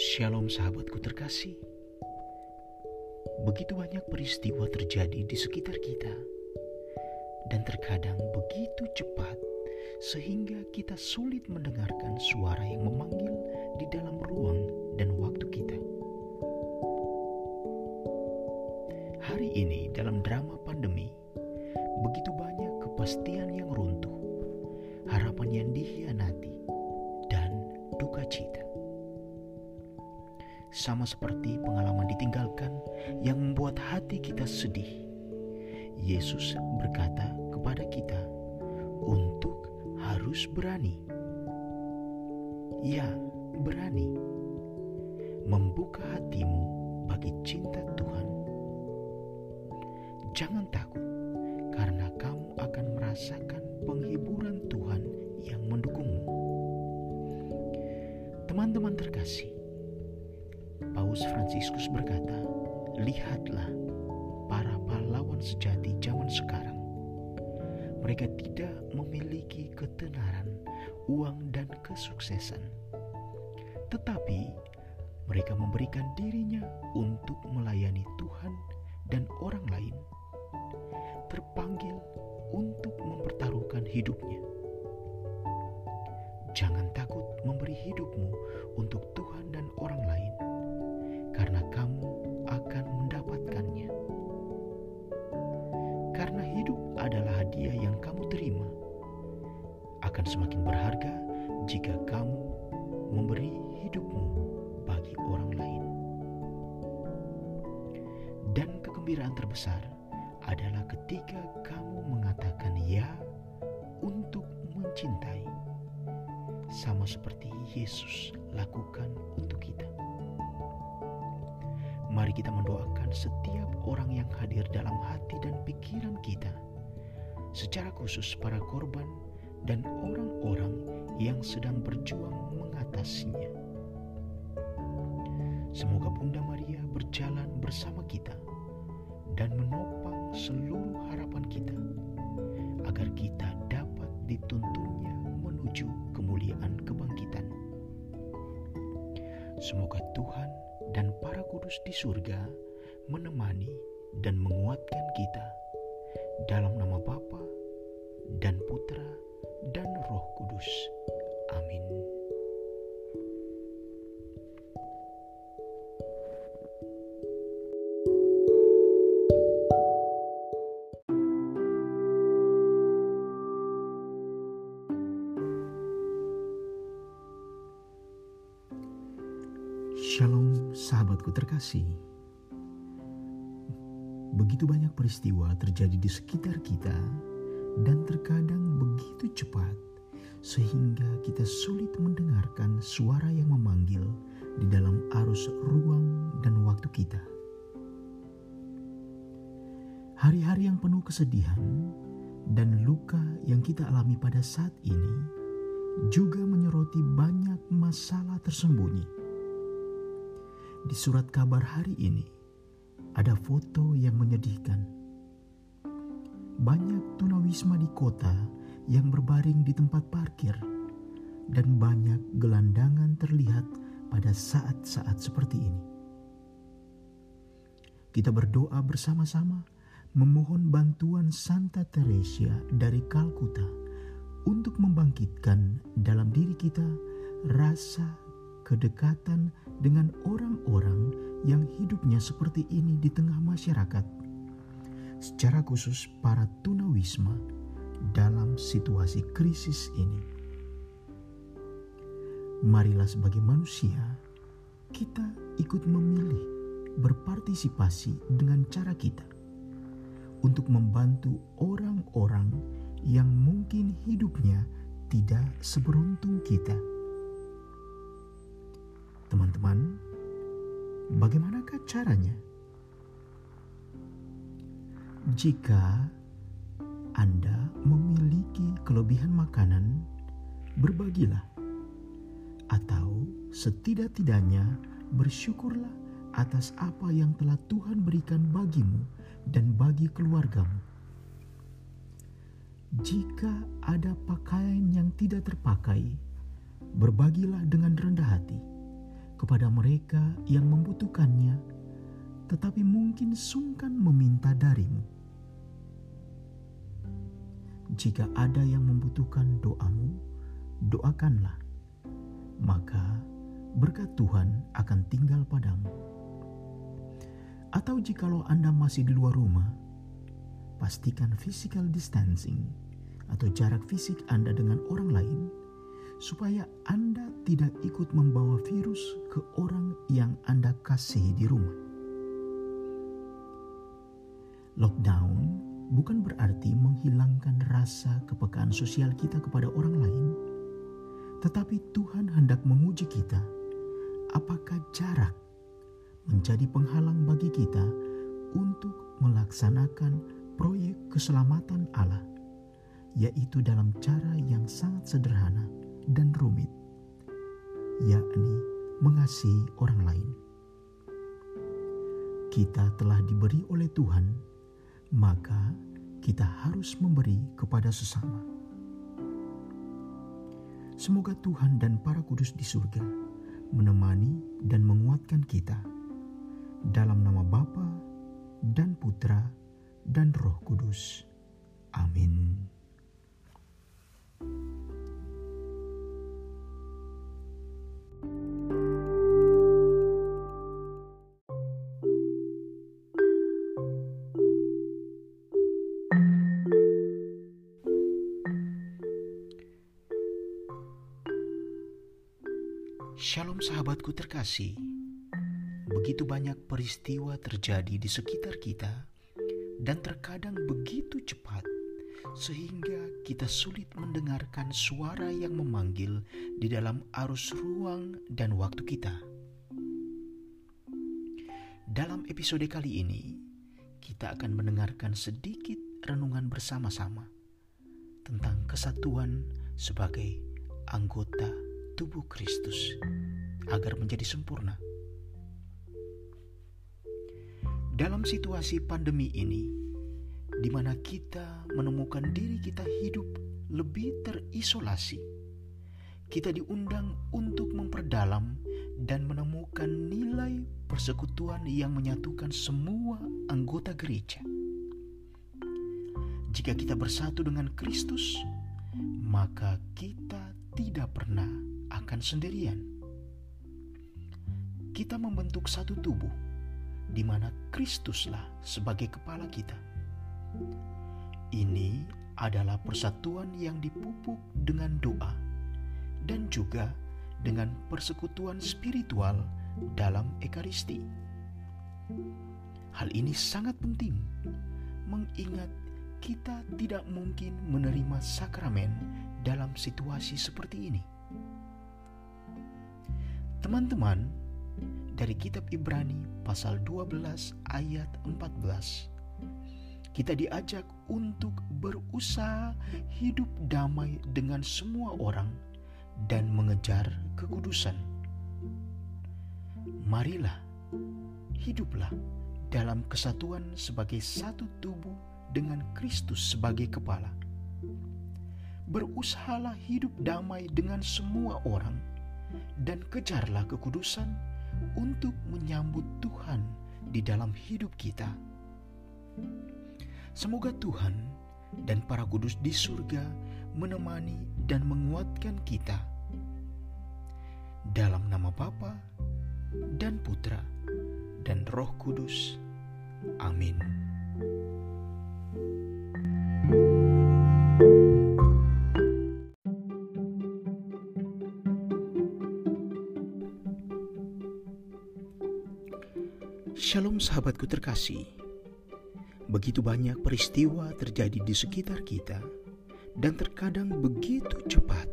Shalom sahabatku terkasih. Begitu banyak peristiwa terjadi di sekitar kita dan terkadang begitu cepat sehingga kita sulit mendengarkan suara yang memanggil di dalam ruang dan waktu kita. Hari ini dalam drama pandemi, begitu banyak kepastian yang runtuh, harapan yang dikhianati, dan duka cita sama seperti pengalaman ditinggalkan yang membuat hati kita sedih. Yesus berkata kepada kita untuk harus berani. Ya, berani membuka hatimu bagi cinta Tuhan. Jangan takut, terpanggil untuk mempertaruhkan hidupnya." Khusus para korban dan orang-orang yang sedang berjuang mengatasinya. Semoga Bunda Maria berjalan bersama kita dan menopang seluruh harapan kita, agar kita dapat dituntunnya menuju kemuliaan kebangkitan. Semoga Tuhan dan para kudus di surga menemani dan menguatkan kita dalam nama Bapa dan Putra dan Roh Kudus. Amin. Shalom sahabatku terkasih. Begitu banyak peristiwa terjadi di sekitar kita dan terkadang begitu cepat sehingga kita sulit mendengarkan suara yang memanggil di dalam arus ruang dan waktu kita. Hari-hari yang penuh kesedihan dan luka yang kita alami pada saat ini juga menyoroti banyak masalah tersembunyi di surat kabar hari ini ada foto yang menyedihkan. Banyak tunawisma di kota yang berbaring di tempat parkir dan banyak gelandangan terlihat pada saat-saat seperti ini. Kita berdoa bersama-sama memohon bantuan Santa Teresa dari Kalkuta untuk membangkitkan dalam diri kita rasa kedekatan dengan orang-orang yang hidupnya seperti ini di tengah masyarakat, secara khusus para tunawisma dalam situasi krisis ini. Marilah sebagai manusia, kita ikut memilih berpartisipasi dengan cara kita untuk membantu orang-orang yang mungkin hidupnya tidak seberuntung kita Teman-teman, bagaimanakah caranya? Jika Anda memiliki kelebihan makanan, berbagilah, atau setidak-tidaknya bersyukurlah atas apa yang telah Tuhan berikan bagimu dan bagi keluargamu. Jika ada pakaian yang tidak terpakai, berbagilah dengan rendah hati kepada mereka yang membutuhkannya, tetapi mungkin sungkan meminta darimu. Jika ada yang membutuhkan doamu, doakanlah, maka berkat Tuhan akan tinggal padamu. Atau jikalau Anda masih di luar rumah, pastikan physical distancing atau jarak fisik Anda dengan orang lain supaya Anda tidak ikut membawa virus ke orang yang Anda kasihi di rumah. Lockdown bukan berarti menghilangkan rasa kepekaan sosial kita kepada orang lain, tetapi Tuhan hendak menguji kita apakah jarak menjadi penghalang bagi kita untuk melaksanakan proyek keselamatan Allah, yaitu dalam cara yang sangat sederhana dan rumit, yakni mengasihi orang lain. Kita telah diberi oleh Tuhan, maka kita harus memberi kepada sesama. Semoga Tuhan dan para kudus di surga menemani dan menguatkan kita dalam nama Bapa dan Putra dan Roh Kudus. Amin. Shalom sahabatku terkasih. Begitu banyak peristiwa terjadi di sekitar kita dan terkadang begitu cepat sehingga kita sulit mendengarkan suara yang memanggil di dalam arus ruang dan waktu kita. Dalam episode kali ini, kita akan mendengarkan sedikit renungan bersama-sama tentang kesatuan sebagai anggota tubuh Kristus agar menjadi sempurna. Dalam situasi pandemi ini, di mana kita menemukan diri kita hidup lebih terisolasi, kita diundang untuk memperdalam dan menemukan nilai persekutuan yang menyatukan semua anggota gereja. Jika kita bersatu dengan Kristus, maka kita tidak pernah akan sendirian. Kita membentuk satu tubuh di mana Kristuslah sebagai kepala kita. Ini adalah persatuan yang dipupuk dengan doa dan juga dengan persekutuan spiritual dalam Ekaristi. Hal ini sangat penting, mengingat kita tidak mungkin menerima sakramen dalam situasi seperti ini. Teman-teman, dari kitab Ibrani pasal 12 ayat 14. Kita diajak untuk berusaha hidup damai dengan semua orang dan mengejar kekudusan. Marilah, hiduplah dalam kesatuan sebagai satu tubuh dengan Kristus sebagai kepala. Berusahalah hidup damai dengan semua orang dan kejarlah kekudusan untuk menyambut Tuhan di dalam hidup kita. Semoga Tuhan dan para kudus di surga menemani dan menguatkan kita. Dalam nama Bapa dan Putra dan Roh Kudus. Amin. Sahabatku terkasih. Begitu banyak peristiwa terjadi di sekitar kita dan terkadang begitu cepat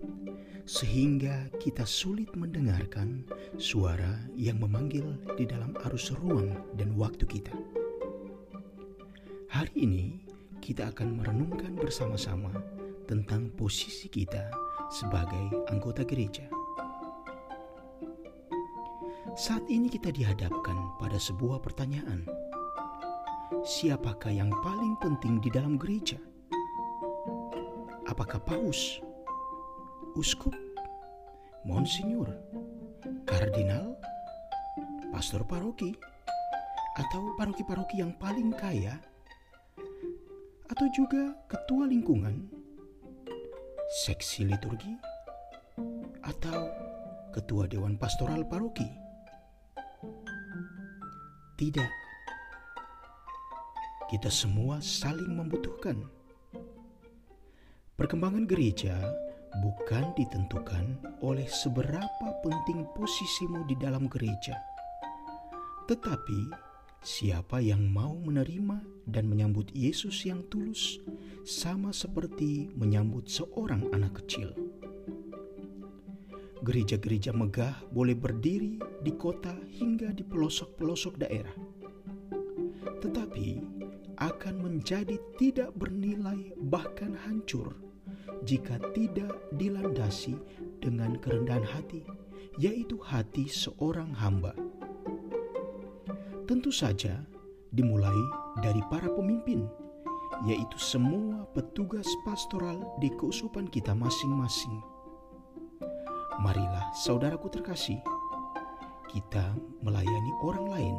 sehingga kita sulit mendengarkan suara yang memanggil di dalam arus ruang dan waktu kita. Hari ini kita akan merenungkan bersama-sama tentang posisi kita sebagai anggota gereja. Saat ini kita dihadapkan pada sebuah pertanyaan. Siapakah yang paling penting di dalam gereja? Apakah paus, uskup, monsinyur, kardinal, pastor paroki? Atau paroki-paroki yang paling kaya? Atau juga ketua lingkungan, seksi liturgi, atau ketua dewan pastoral paroki. Tidak, kita semua saling membutuhkan. Perkembangan gereja bukan ditentukan oleh seberapa penting posisimu di dalam gereja, tetapi Siapa yang mau menerima dan menyambut Yesus yang tulus, sama seperti menyambut seorang anak kecil. Gereja-gereja megah boleh berdiri di kota hingga di pelosok-pelosok daerah, tetapi akan menjadi tidak bernilai, bahkan hancur jika tidak dilandasi dengan kerendahan hati, yaitu hati seorang hamba tentu saja dimulai dari para pemimpin, yaitu semua petugas pastoral di keusupan kita masing-masing. Marilah, saudaraku terkasih, kita melayani orang lain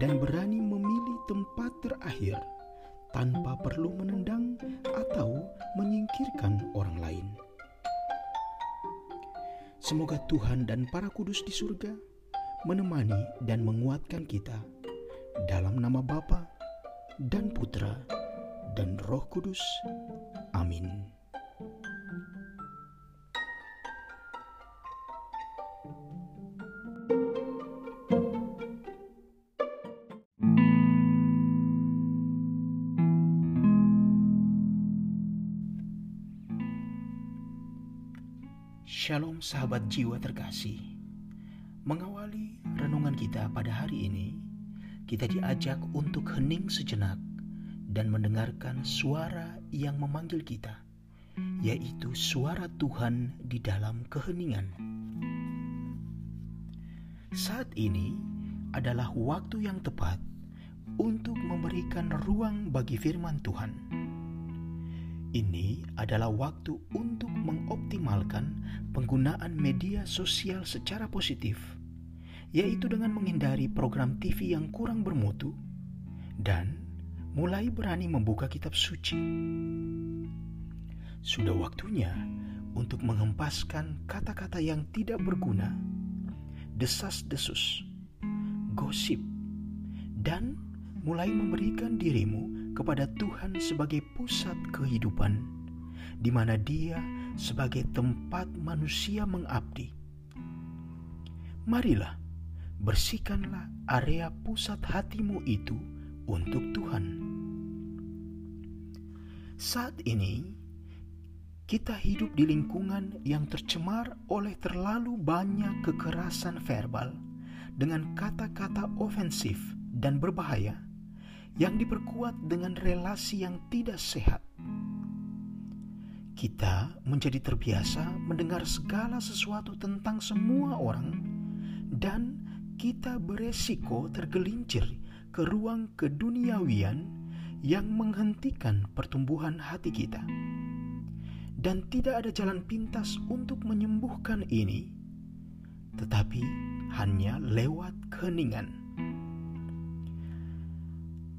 dan berani memilih tempat terakhir tanpa perlu menendang atau menyingkirkan orang lain. Semoga Tuhan dan para kudus di surga menemani dan menguatkan kita dalam nama Bapa dan Putra dan Roh Kudus. Amin. Shalom sahabat jiwa terkasih. Mengawali renungan kita pada hari ini, kita diajak untuk hening sejenak dan mendengarkan suara yang memanggil kita, yaitu suara Tuhan di dalam keheningan. Saat ini adalah waktu yang tepat untuk memberikan ruang bagi firman Tuhan. Ini adalah waktu untuk mengoptimalkan penggunaan media sosial secara positif, yaitu dengan menghindari program TV yang kurang bermutu dan mulai berani membuka kitab suci. Sudah waktunya untuk menghempaskan kata-kata yang tidak berguna, desas-desus, gosip, dan mulai memberikan dirimu kepada Tuhan sebagai pusat kehidupan, di mana Dia sebagai tempat manusia mengabdi. Marilah, bersihkanlah area pusat hatimu itu untuk Tuhan. Saat ini, kita hidup di lingkungan yang tercemar oleh terlalu banyak kekerasan verbal dengan kata-kata ofensif dan berbahaya yang diperkuat dengan relasi yang tidak sehat. Kita menjadi terbiasa mendengar segala sesuatu tentang semua orang, dan kita beresiko tergelincir ke ruang keduniawian yang menghentikan pertumbuhan hati kita, dan tidak ada jalan pintas untuk menyembuhkan ini, tetapi hanya lewat keheningan.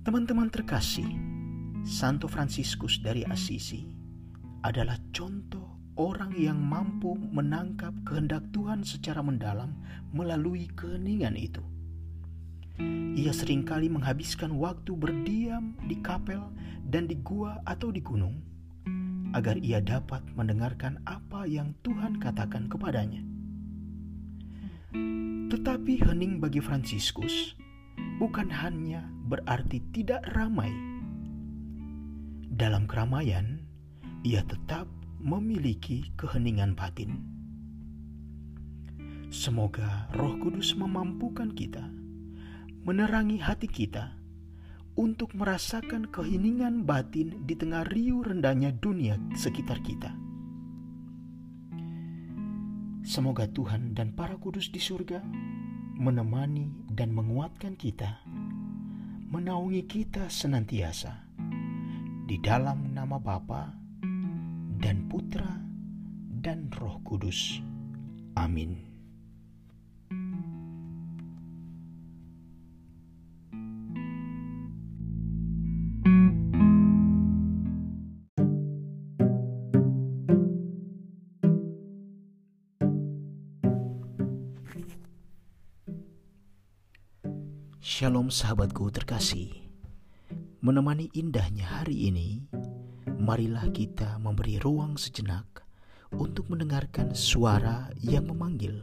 Teman-teman terkasih, Santo Fransiskus dari Assisi adalah contoh orang yang mampu menangkap kehendak Tuhan secara mendalam melalui keheningan itu. Ia sering kali menghabiskan waktu berdiam di kapel dan di gua atau di gunung agar ia dapat mendengarkan apa yang Tuhan katakan kepadanya. Tetapi hening bagi Fransiskus bukan hanya berarti tidak ramai. Dalam keramaian, ia tetap memiliki keheningan batin. Semoga Roh Kudus memampukan kita menerangi hati kita untuk merasakan keheningan batin di tengah riuh rendahnya dunia sekitar kita. Semoga Tuhan dan para kudus di surga menemani dan menguatkan kita, menaungi kita senantiasa di dalam nama Bapa dan Putra dan Roh Kudus. Amin. Shalom sahabatku terkasih. Menemani indahnya hari ini, marilah kita memberi ruang sejenak untuk mendengarkan suara yang memanggil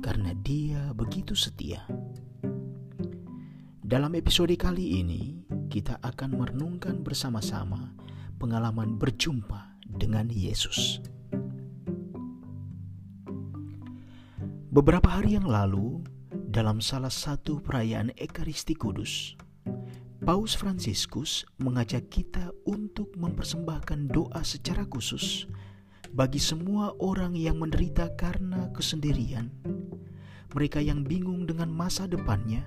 karena dia begitu setia. Dalam episode kali ini, kita akan merenungkan bersama-sama pengalaman berjumpa dengan Yesus. Beberapa hari yang lalu, dalam salah satu perayaan Ekaristi Kudus, Paus Fransiskus mengajak kita untuk mempersembahkan doa secara khusus bagi semua orang yang menderita karena kesendirian, mereka yang bingung dengan masa depannya,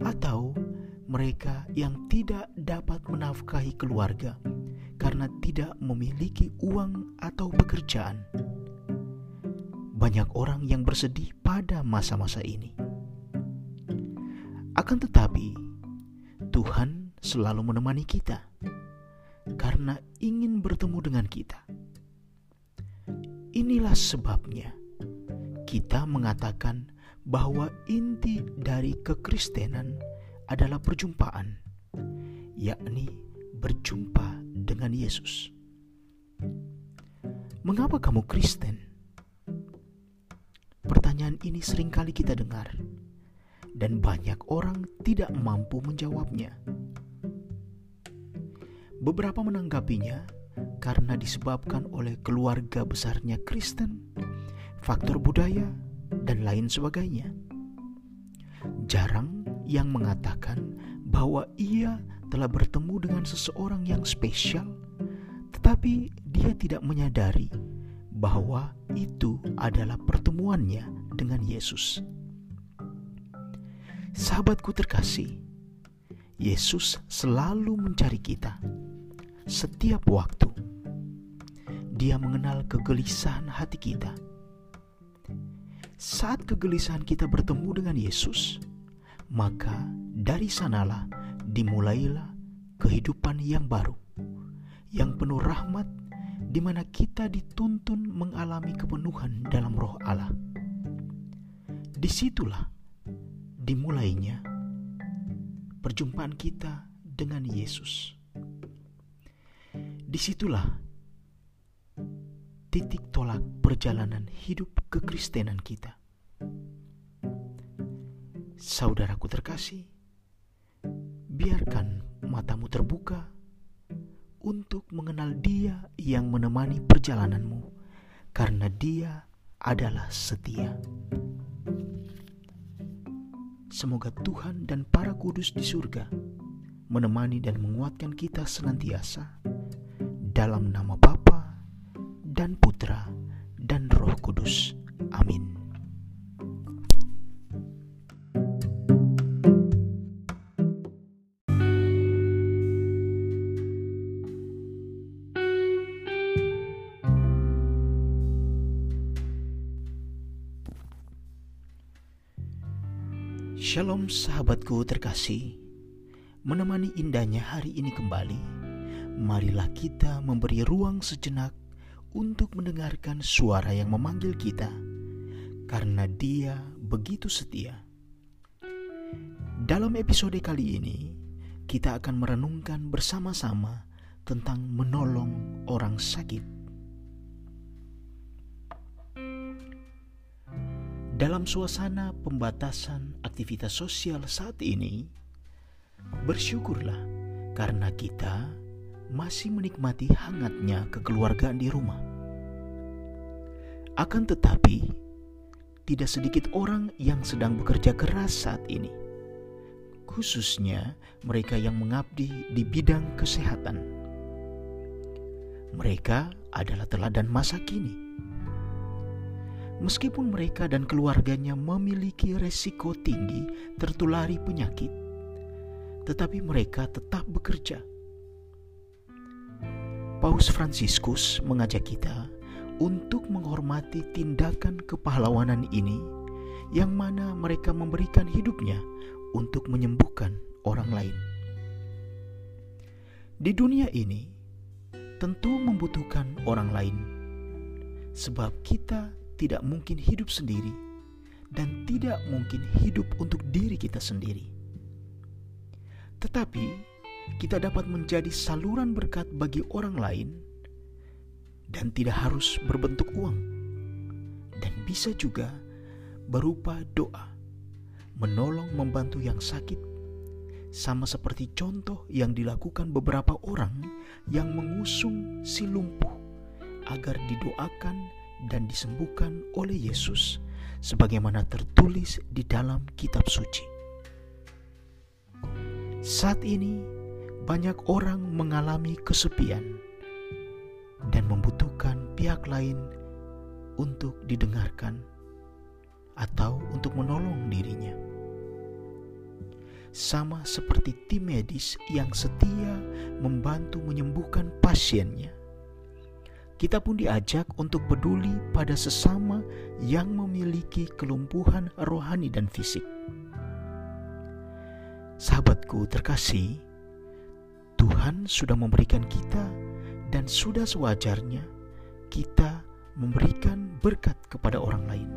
atau mereka yang tidak dapat menafkahi keluarga karena tidak memiliki uang atau pekerjaan. Banyak orang yang bersedih pada masa-masa ini. Akan tetapi, Tuhan selalu menemani kita karena ingin bertemu dengan kita. Inilah sebabnya kita mengatakan bahwa inti dari kekristenan adalah perjumpaan, yakni berjumpa dengan Yesus. Mengapa kamu Kristen? Pertanyaan ini sering kali kita dengar dan banyak orang tidak mampu menjawabnya. Beberapa menanggapinya karena disebabkan oleh keluarga besarnya Kristen, faktor budaya, dan lain sebagainya. Jarang yang mengatakan bahwa ia telah bertemu dengan seseorang yang spesial, tetapi dia tidak menyadari bahwa itu adalah pertemuannya dengan Yesus. Sahabatku terkasih, Yesus selalu mencari kita setiap waktu. Dia mengenal kegelisahan hati kita. Saat kegelisahan kita bertemu dengan Yesus, maka dari sanalah dimulailah kehidupan yang baru, yang penuh rahmat, di mana kita dituntun mengalami kepenuhan dalam roh Allah. Di situlah dimulainya perjumpaan kita dengan Yesus. Di situlah titik tolak perjalanan hidup kekristenan kita. Saudaraku terkasih, biarkan matamu terbuka untuk mengenal Dia yang menemani perjalananmu, karena Dia adalah setia. Semoga Tuhan dan para kudus di surga menemani dan menguatkan kita senantiasa dalam nama Bapa dan Putra dan Roh Kudus. Amin. Shalom sahabatku terkasih Menemani indahnya hari ini kembali Marilah kita memberi ruang sejenak Untuk mendengarkan suara yang memanggil kita Karena dia begitu setia. Dalam episode kali ini Kita akan merenungkan bersama-sama Tentang menolong orang sakit Dalam suasana pembatasan aktivitas sosial saat ini, bersyukurlah karena kita masih menikmati hangatnya kekeluargaan di rumah. Akan tetapi, tidak sedikit orang yang sedang bekerja keras saat ini, khususnya mereka yang mengabdi di bidang kesehatan. Mereka adalah teladan masa kini meskipun mereka dan keluarganya memiliki resiko tinggi tertulari penyakit, tetapi mereka tetap bekerja. Paus Fransiskus mengajak kita untuk menghormati tindakan kepahlawanan ini, yang mana mereka memberikan hidupnya untuk menyembuhkan orang lain. Di dunia ini, tentu membutuhkan orang lain, sebab kita tidak mungkin hidup sendiri dan tidak mungkin hidup untuk diri kita sendiri. tetapi kita dapat menjadi saluran berkat bagi orang lain dan tidak harus berbentuk uang, dan bisa juga berupa doa, menolong membantu yang sakit, sama seperti contoh yang dilakukan beberapa orang yang mengusung si lumpuh agar didoakan dan disembuhkan oleh Yesus, sebagaimana tertulis di dalam Kitab Suci. Saat ini, banyak orang mengalami kesepian dan membutuhkan pihak lain untuk didengarkan atau untuk menolong dirinya. Sama seperti tim medis yang setia membantu menyembuhkan pasiennya, kita pun diajak untuk peduli pada sesama yang memiliki kelumpuhan rohani dan fisik. Sahabatku terkasih, Tuhan sudah memberikan kita dan sudah sewajarnya kita memberikan berkat kepada orang lain.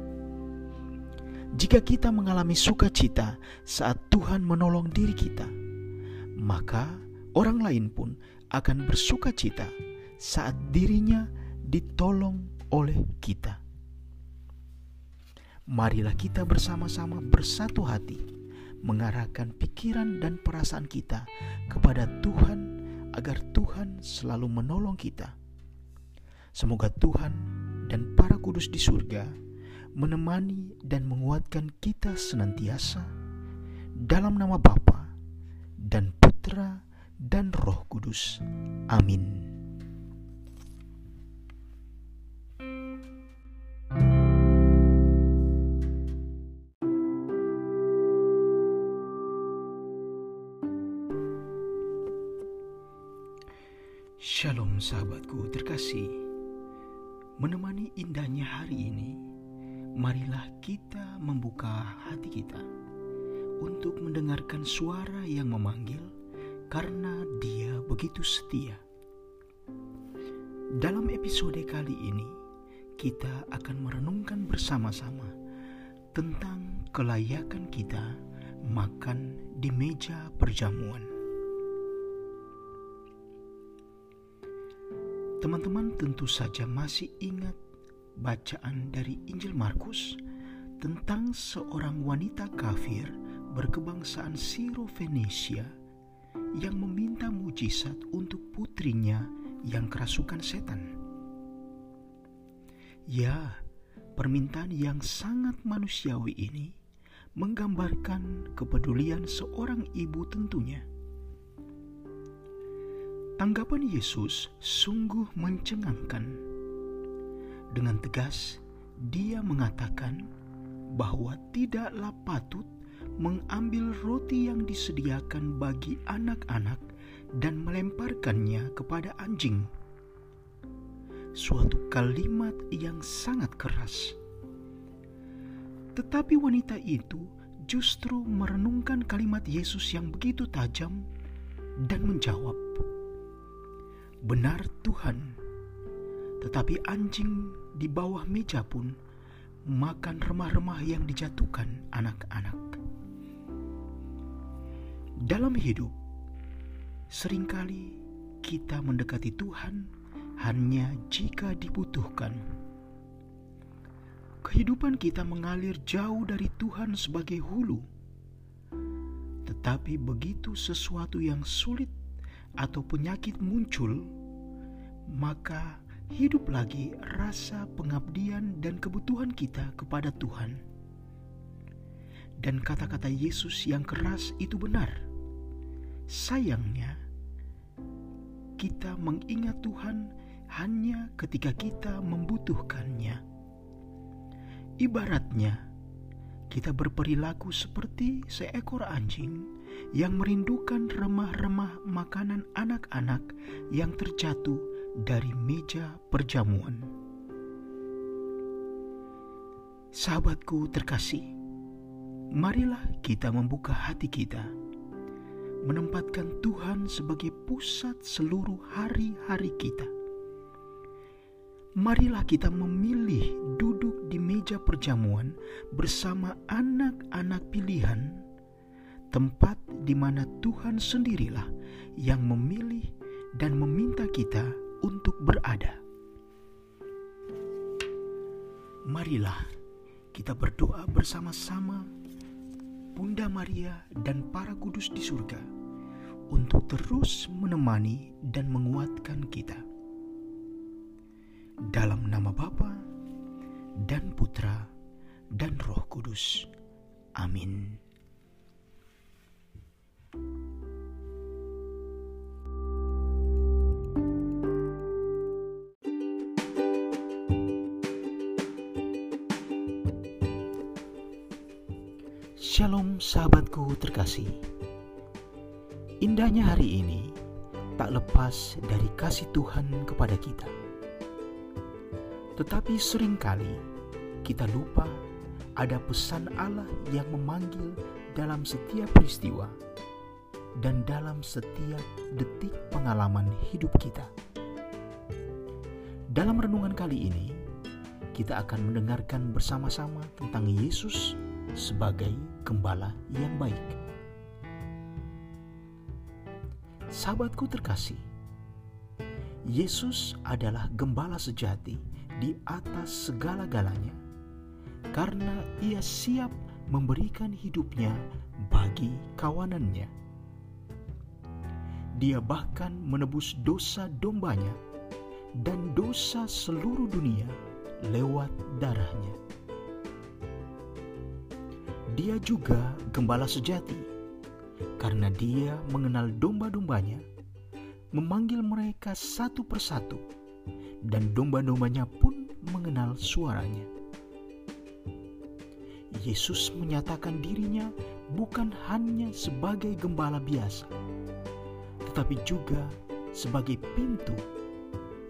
Jika kita mengalami sukacita saat Tuhan menolong diri kita, maka orang lain pun akan bersukacita saat dirinya ditolong oleh kita. Marilah kita bersama-sama bersatu hati mengarahkan pikiran dan perasaan kita kepada Tuhan agar Tuhan selalu menolong kita. Semoga Tuhan dan para kudus di surga menemani dan menguatkan kita senantiasa dalam nama Bapa dan Putra dan Roh Kudus. Amin. Shalom sahabatku terkasih. Menemani indahnya hari ini Marilah kita membuka hati kita Untuk mendengarkan suara yang memanggil Karena dia begitu setia. Dalam episode kali ini Kita akan merenungkan bersama-sama Tentang kelayakan kita Makan di meja perjamuan Teman-teman tentu saja masih ingat bacaan dari Injil Markus tentang seorang wanita kafir berkebangsaan Siro Venesia yang meminta mujizat untuk putrinya yang kerasukan setan. Ya, permintaan yang sangat manusiawi ini menggambarkan kepedulian seorang ibu tentunya Tanggapan Yesus sungguh mencengangkan. Dengan tegas, Dia mengatakan bahwa tidaklah patut mengambil roti yang disediakan bagi anak-anak dan melemparkannya kepada anjing. Suatu kalimat yang sangat keras, tetapi wanita itu justru merenungkan kalimat Yesus yang begitu tajam dan menjawab, Benar Tuhan, tetapi anjing di bawah meja pun makan remah-remah yang dijatuhkan anak-anak. Dalam hidup, sering kali kita mendekati Tuhan hanya jika dibutuhkan. Kehidupan kita mengalir jauh dari Tuhan sebagai hulu, tetapi begitu sesuatu yang sulit atau penyakit muncul, maka hidup lagi rasa pengabdian dan kebutuhan kita kepada Tuhan. Dan kata-kata Yesus yang keras itu benar. Sayangnya, kita mengingat Tuhan hanya ketika kita membutuhkannya. Ibaratnya, kita berperilaku seperti seekor anjing yang merindukan remah-remah makanan anak-anak yang terjatuh dari meja perjamuan. Sahabatku terkasih, marilah kita membuka hati kita, menempatkan Tuhan sebagai pusat seluruh hari-hari kita. Marilah kita memilih duduk di meja perjamuan bersama anak-anak pilihan tempat di mana Tuhan sendirilah yang memilih dan meminta kita untuk berada. Marilah kita berdoa bersama-sama Bunda Maria dan para kudus di surga untuk terus menemani dan menguatkan kita. Dalam nama Bapa dan Putra dan Roh Kudus. Amin. Shalom sahabatku terkasih. Indahnya hari ini tak lepas dari kasih Tuhan kepada kita. Tetapi sering kali kita lupa ada pesan Allah yang memanggil dalam setiap peristiwa dan dalam setiap detik pengalaman hidup kita. Dalam renungan kali ini, kita akan mendengarkan bersama-sama tentang Yesus sebagai gembala yang baik. Sahabatku terkasih, Yesus adalah gembala sejati di atas segala-galanya karena ia siap memberikan hidupnya bagi kawanannya. Dia bahkan menebus dosa dombanya dan dosa seluruh dunia lewat darahnya. Dia juga gembala sejati, karena dia mengenal domba-dombanya, memanggil mereka satu persatu, dan domba-dombanya pun mengenal suaranya. Yesus menyatakan dirinya bukan hanya sebagai gembala biasa, tetapi juga sebagai pintu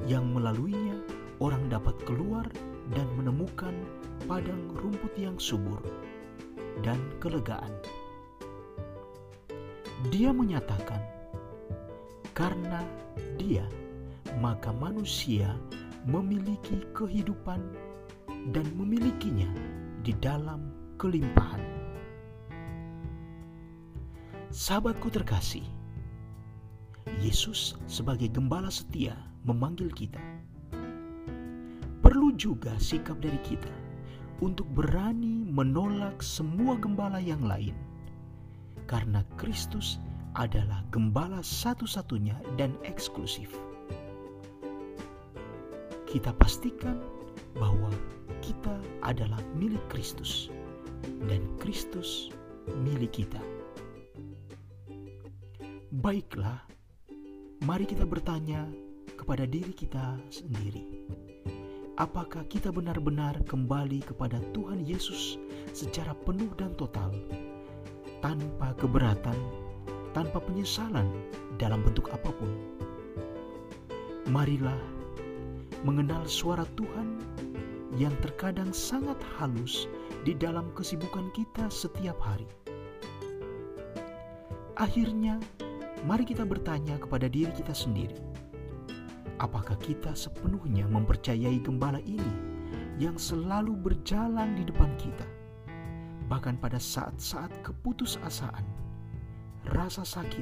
yang melaluinya orang dapat keluar dan menemukan padang rumput yang subur dan kelegaan. Dia menyatakan, "Karena Dia, maka manusia memiliki kehidupan dan memilikinya di dalam kelimpahan." Sahabatku terkasih, Yesus sebagai gembala setia memanggil kita. Perlu juga sikap dari kita untuk berani menolak semua gembala yang lain, karena Kristus adalah gembala satu-satunya dan eksklusif. Kita pastikan bahwa kita adalah milik Kristus, dan Kristus milik kita. Baiklah, mari kita bertanya kepada diri kita sendiri apakah kita benar-benar kembali kepada Tuhan Yesus secara penuh dan total, tanpa keberatan, tanpa penyesalan dalam bentuk apa pun. Marilah mengenal suara Tuhan yang terkadang sangat halus di dalam kesibukan kita setiap hari. Akhirnya, mari kita bertanya kepada diri kita sendiri Apakah kita sepenuhnya mempercayai gembala ini yang selalu berjalan di depan kita, bahkan pada saat-saat keputusasaan, rasa sakit,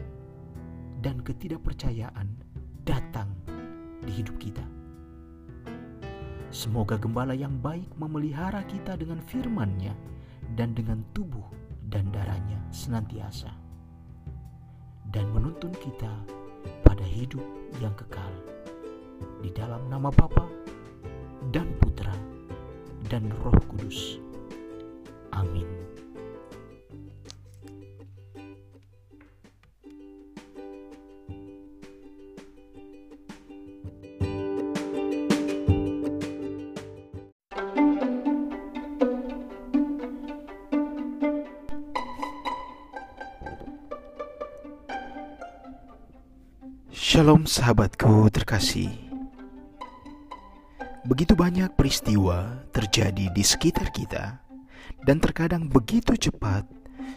dan ketidakpercayaan datang di hidup kita? Semoga gembala yang baik memelihara kita dengan firman-Nya dan dengan tubuh dan darahnya senantiasa dan menuntun kita pada hidup yang kekal di dalam nama Bapa dan Putra dan Roh Kudus. Amin. Shalom sahabatku terkasih. Begitu banyak peristiwa terjadi di sekitar kita, dan terkadang begitu cepat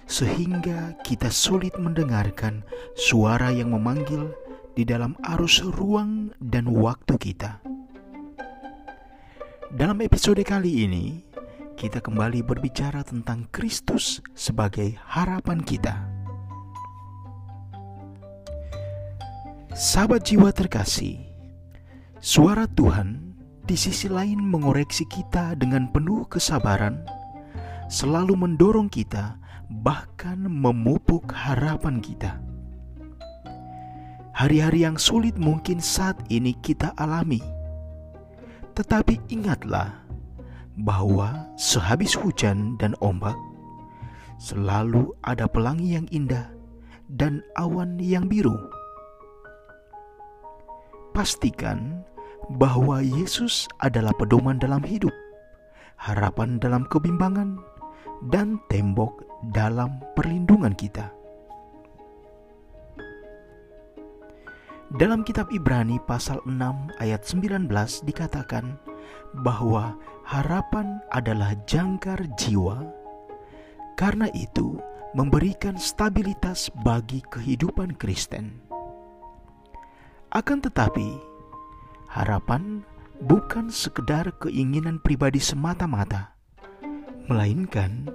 sehingga kita sulit mendengarkan suara yang memanggil di dalam arus ruang dan waktu kita. Dalam episode kali ini, kita kembali berbicara tentang Kristus sebagai harapan kita. Sahabat jiwa terkasih, suara Tuhan di sisi lain mengoreksi kita dengan penuh kesabaran, selalu mendorong kita, bahkan memupuk harapan kita. Hari-hari yang sulit mungkin saat ini kita alami, tetapi ingatlah bahwa sehabis hujan dan ombak, selalu ada pelangi yang indah dan awan yang biru. Pastikan bahwa Yesus adalah pedoman dalam hidup, harapan dalam kebimbangan, dan tembok dalam perlindungan kita. Dalam kitab Ibrani pasal 6 ayat 19 dikatakan bahwa harapan adalah jangkar jiwa. Karena itu, memberikan stabilitas bagi kehidupan Kristen. Akan tetapi, Harapan bukan sekedar keinginan pribadi semata-mata, melainkan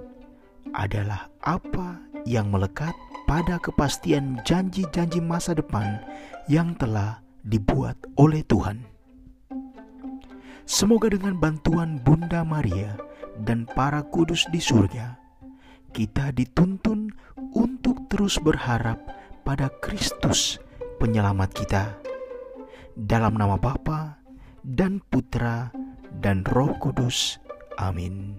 adalah apa yang melekat pada kepastian janji-janji masa depan yang telah dibuat oleh Tuhan. Semoga dengan bantuan Bunda Maria dan para kudus di surga, kita dituntun untuk terus berharap pada Kristus, Penyelamat kita dalam nama Bapa dan Putra dan Roh Kudus. Amin.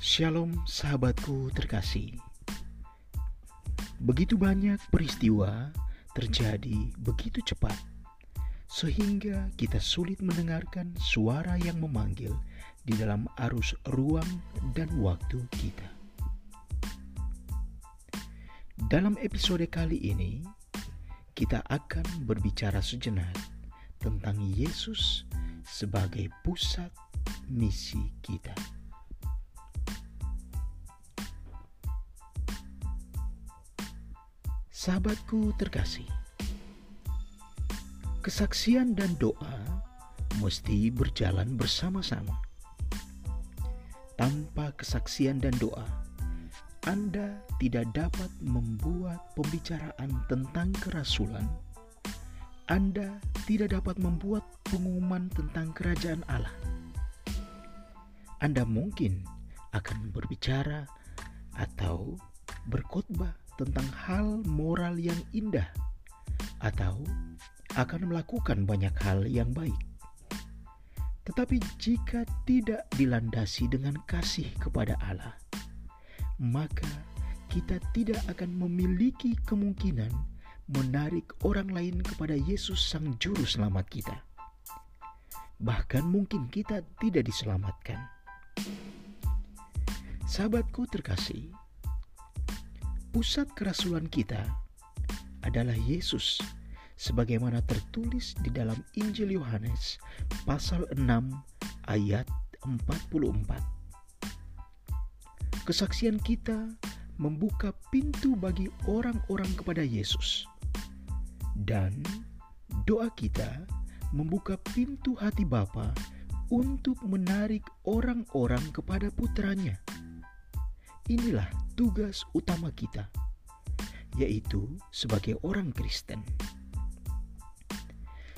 Shalom sahabatku terkasih. Begitu banyak peristiwa terjadi begitu cepat, sehingga kita sulit mendengarkan suara yang memanggil di dalam arus ruang dan waktu kita. Dalam episode kali ini, kita akan berbicara sejenak tentang Yesus sebagai pusat misi kita. Sahabatku terkasih, kesaksian dan doa mesti berjalan bersama-sama. Tanpa kesaksian dan doa, Anda tidak dapat membuat pembicaraan tentang kerasulan. Anda tidak dapat membuat pengumuman tentang kerajaan Allah. Anda mungkin akan berbicara atau berkhotbah tentang hal moral yang indah atau akan melakukan banyak hal yang baik. Tetapi jika tidak dilandasi dengan kasih kepada Allah, maka kita tidak akan memiliki kemungkinan menarik orang lain kepada Yesus Sang Juru Selamat kita. Bahkan mungkin kita tidak diselamatkan. Sahabatku terkasih, pusat kerasulan kita adalah Yesus sebagaimana tertulis di dalam Injil Yohanes pasal 6 ayat 44. Kesaksian kita membuka pintu bagi orang-orang kepada Yesus. Dan doa kita membuka pintu hati Bapa untuk menarik orang-orang kepada putranya. Inilah tugas utama kita, yaitu sebagai orang Kristen.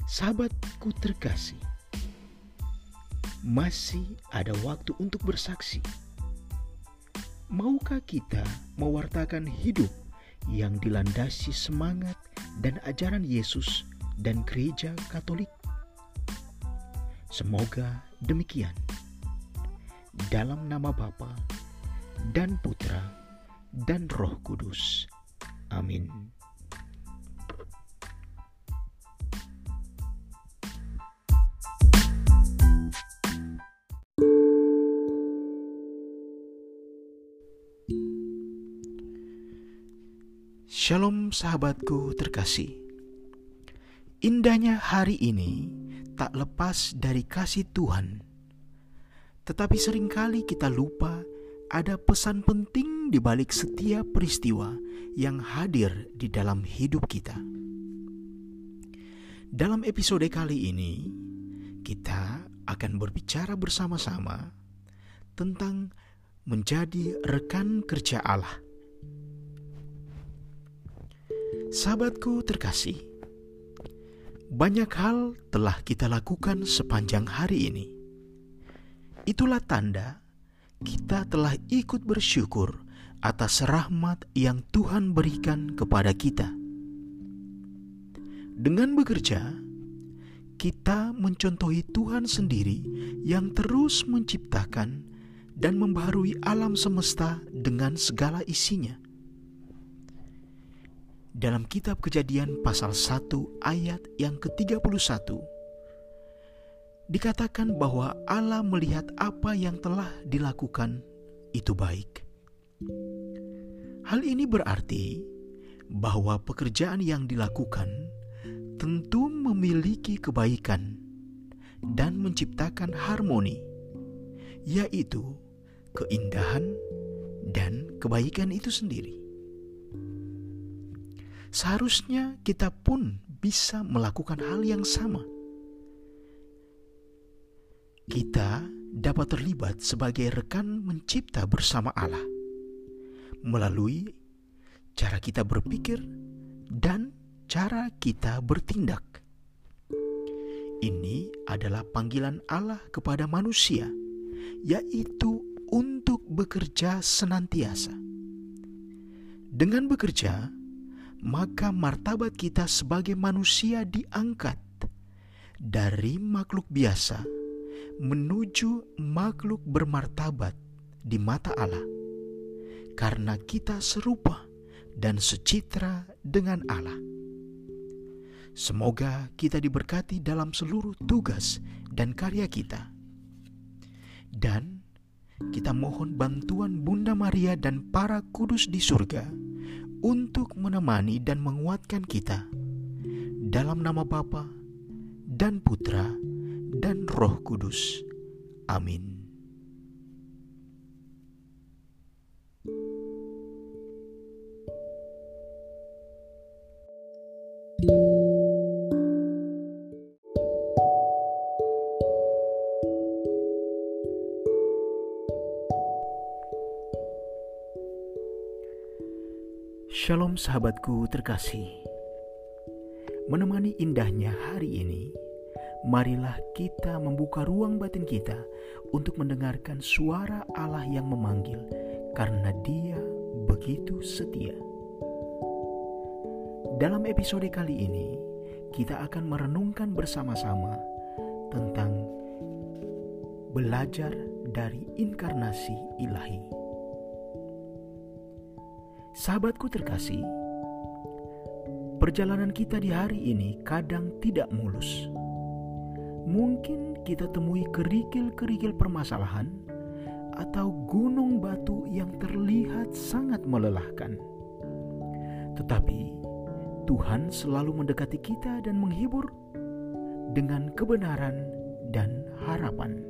Sahabatku terkasih, masih ada waktu untuk bersaksi. Maukah kita mewartakan hidup yang dilandasi semangat dan ajaran Yesus dan gereja Katolik? Semoga demikian. Dalam nama Bapa dan Putra dan Roh Kudus. Amin. Shalom sahabatku terkasih. Indahnya hari ini tak lepas dari kasih Tuhan. Tetapi sering kali kita lupa ada pesan penting di balik setiap peristiwa yang hadir di dalam hidup kita. Dalam episode kali ini, kita akan berbicara bersama-sama tentang menjadi rekan kerja Allah. Sahabatku terkasih, banyak hal telah kita lakukan sepanjang hari ini. Itulah tanda kita telah ikut bersyukur atas rahmat yang Tuhan berikan kepada kita. Dengan bekerja, kita mencontohi Tuhan sendiri yang terus menciptakan dan membaharui alam semesta dengan segala isinya dalam kitab Kejadian pasal 1 ayat yang ke-31 dikatakan bahwa Allah melihat apa yang telah dilakukan itu baik. Hal ini berarti bahwa pekerjaan yang dilakukan tentu memiliki kebaikan dan menciptakan harmoni, yaitu keindahan dan kebaikan itu sendiri. Seharusnya kita pun bisa melakukan hal yang sama. Kita dapat terlibat sebagai rekan mencipta bersama Allah melalui cara kita berpikir dan cara kita bertindak. Ini adalah panggilan Allah kepada manusia, yaitu untuk bekerja senantiasa. Dengan bekerja, maka martabat kita sebagai manusia diangkat dari makhluk biasa menuju makhluk bermartabat di mata Allah, karena kita serupa dan secitra dengan Allah. Semoga kita diberkati dalam seluruh tugas dan karya kita, dan kita mohon bantuan Bunda Maria dan para kudus di surga untuk menemani dan menguatkan kita. Dalam nama Bapa dan Putra dan Roh Kudus. Amin. Shalom sahabatku terkasih. Menemani indahnya hari ini, marilah kita membuka ruang batin kita untuk mendengarkan suara Allah yang memanggil karena Dia begitu setia. Dalam episode kali ini, kita akan merenungkan bersama-sama tentang belajar dari inkarnasi ilahi. Sahabatku terkasih, perjalanan kita di hari ini kadang tidak mulus. Mungkin kita temui kerikil-kerikil permasalahan atau gunung batu yang terlihat sangat melelahkan. Tetapi Tuhan selalu mendekati kita dan menghibur dengan kebenaran dan harapan.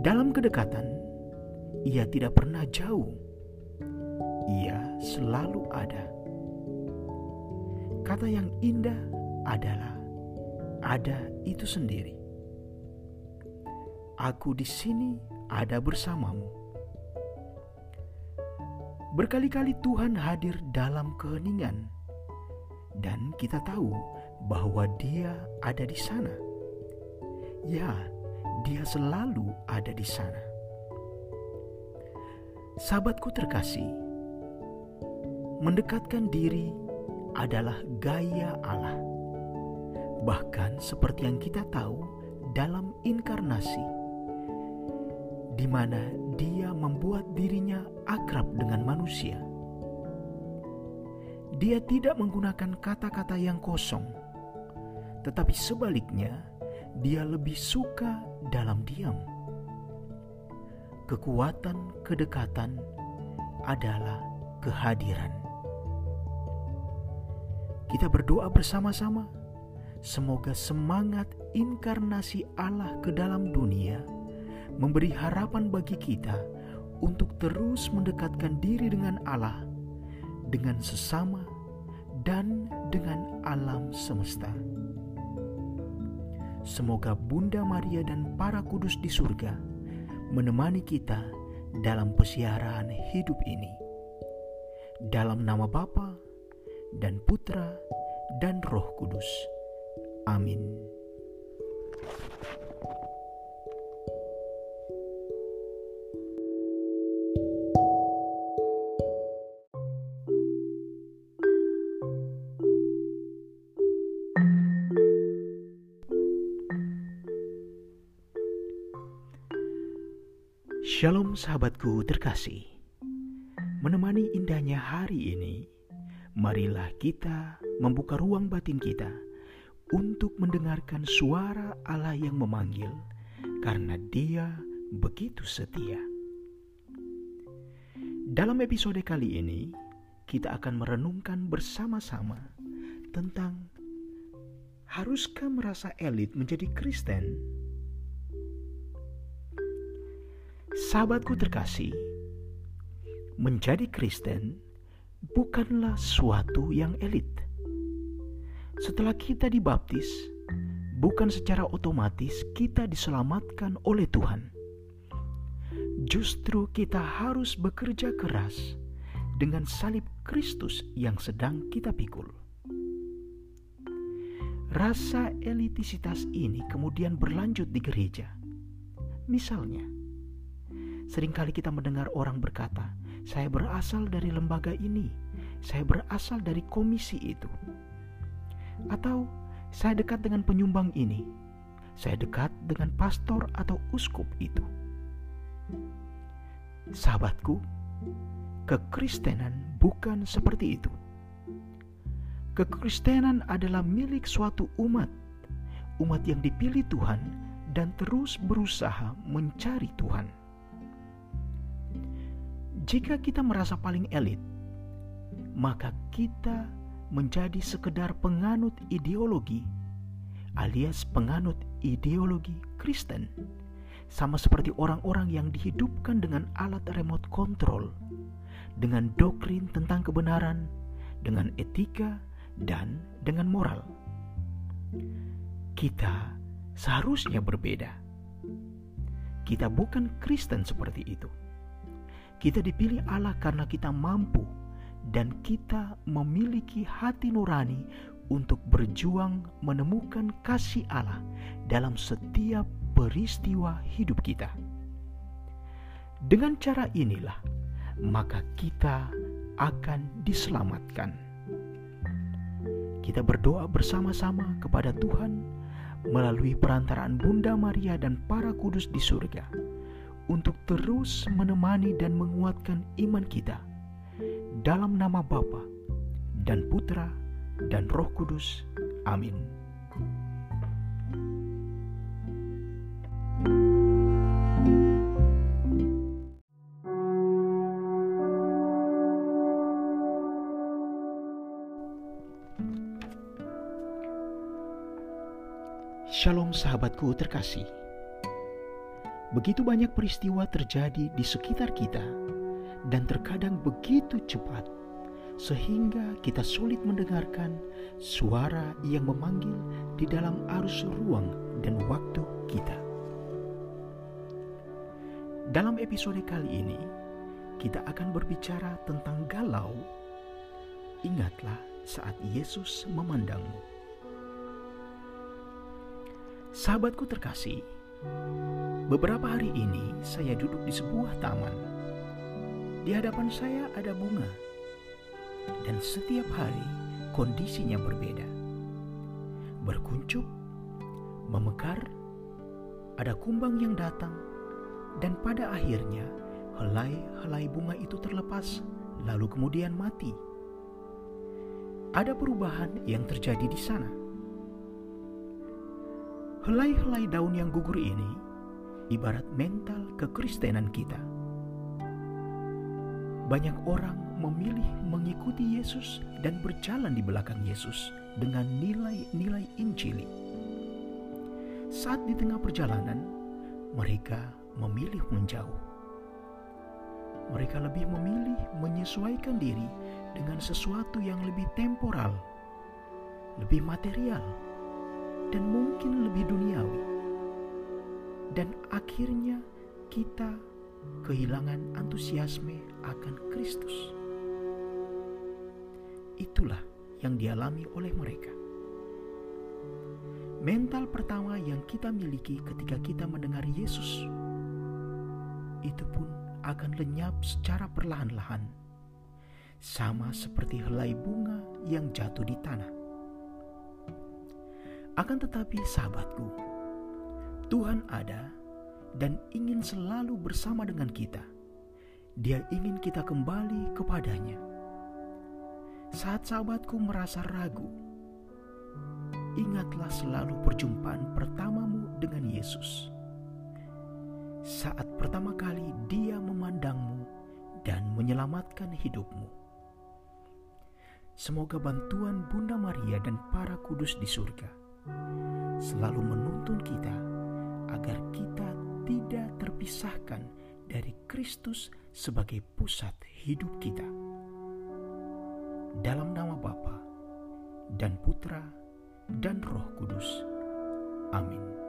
Dalam kedekatan, ia tidak pernah jauh ia selalu ada. Kata yang indah adalah ada itu sendiri. Aku di sini ada bersamamu. Berkali-kali Tuhan hadir dalam keheningan, dan kita tahu bahwa Dia ada di sana. Ya, Dia selalu ada di sana. Sahabatku terkasih, mendekatkan diri adalah gaya Allah. Bahkan seperti yang kita tahu dalam inkarnasi, di mana Dia membuat dirinya akrab dengan manusia. Dia tidak menggunakan kata-kata yang kosong, tetapi sebaliknya, Dia lebih suka dalam diam. Kekuatan kedekatan adalah kehadiran. Kita berdoa bersama-sama. Semoga semangat inkarnasi Allah ke dalam dunia memberi harapan bagi kita untuk terus mendekatkan diri dengan Allah, dengan sesama, dan dengan alam semesta. Semoga Bunda Maria dan para kudus di surga menemani kita dalam pesiaran hidup ini. Dalam nama Bapa dan Putra dan Roh Kudus. Amin. Shalom sahabatku terkasih. Menemani indahnya hari ini, marilah kita membuka ruang batin kita untuk mendengarkan suara Allah yang memanggil karena Dia begitu setia. Dalam episode kali ini, kita akan merenungkan bersama-sama tentang haruskah merasa elit menjadi Kristen? Sahabatku terkasih, menjadi Kristen bukanlah suatu yang elit. Setelah kita dibaptis, bukan secara otomatis kita diselamatkan oleh Tuhan. Justru kita harus bekerja keras dengan salib Kristus yang sedang kita pikul. Rasa elitisitas ini kemudian berlanjut di gereja. Misalnya, Seringkali kita mendengar orang berkata, "Saya berasal dari lembaga ini, saya berasal dari komisi itu." Atau, "Saya dekat dengan penyumbang ini, saya dekat dengan pastor atau uskup itu." Sahabatku, kekristenan bukan seperti itu. Kekristenan adalah milik suatu umat, umat yang dipilih Tuhan dan terus berusaha mencari Tuhan. Jika kita merasa paling elit, maka kita menjadi sekedar penganut ideologi alias penganut ideologi Kristen. Sama seperti orang-orang yang dihidupkan dengan alat remote control, dengan doktrin tentang kebenaran, dengan etika, dan dengan moral. Kita seharusnya berbeda. Kita bukan Kristen seperti itu. Kita dipilih Allah karena kita mampu dan kita memiliki hati nurani untuk berjuang menemukan kasih Allah dalam setiap peristiwa hidup kita. Dengan cara inilah, maka kita akan diselamatkan. Kita berdoa bersama-sama kepada Tuhan melalui perantaraan Bunda Maria dan para kudus di surga untuk terus menemani dan menguatkan iman kita dalam nama Bapa dan Putra dan Roh Kudus. Amin. Shalom sahabatku terkasih. Begitu banyak peristiwa terjadi di sekitar kita, dan terkadang begitu cepat sehingga kita sulit mendengarkan suara yang memanggil di dalam arus ruang dan waktu kita. Dalam episode kali ini, kita akan berbicara tentang galau. Ingatlah saat Yesus memandangmu. Sahabatku terkasih, Beberapa hari ini saya duduk di sebuah taman. Di hadapan saya ada bunga. Dan setiap hari kondisinya berbeda. Berkuncup, memekar, ada kumbang yang datang, dan pada akhirnya helai-helai bunga itu terlepas, lalu kemudian mati. Ada perubahan yang terjadi di sana. Helai-helai daun yang gugur ini ibarat mental kekristenan kita. Banyak orang memilih mengikuti Yesus dan berjalan di belakang Yesus dengan nilai-nilai Injili. Saat di tengah perjalanan, mereka memilih menjauh. mereka lebih memilih menyesuaikan diri dengan sesuatu yang lebih temporal, lebih material, dan mungkin lebih duniawi. Dan akhirnya kita kehilangan antusiasme akan Kristus. Itulah yang dialami oleh mereka. Mental pertama yang kita miliki ketika kita mendengar Yesus itu pun akan lenyap secara perlahan-lahan, sama seperti helai bunga yang jatuh di tanah. Akan tetapi, sahabatku, Tuhan ada dan ingin selalu bersama dengan kita. Dia ingin kita kembali kepadanya. Saat sahabatku merasa ragu, ingatlah selalu perjumpaan pertamamu dengan Yesus. Saat pertama kali Dia memandangmu dan menyelamatkan hidupmu. Semoga bantuan Bunda Maria dan para kudus di surga selalu menuntun kita agar kita tidak terpisahkan dari Kristus sebagai pusat hidup kita. Dalam nama Bapa dan Putra dan Roh Kudus. Amin.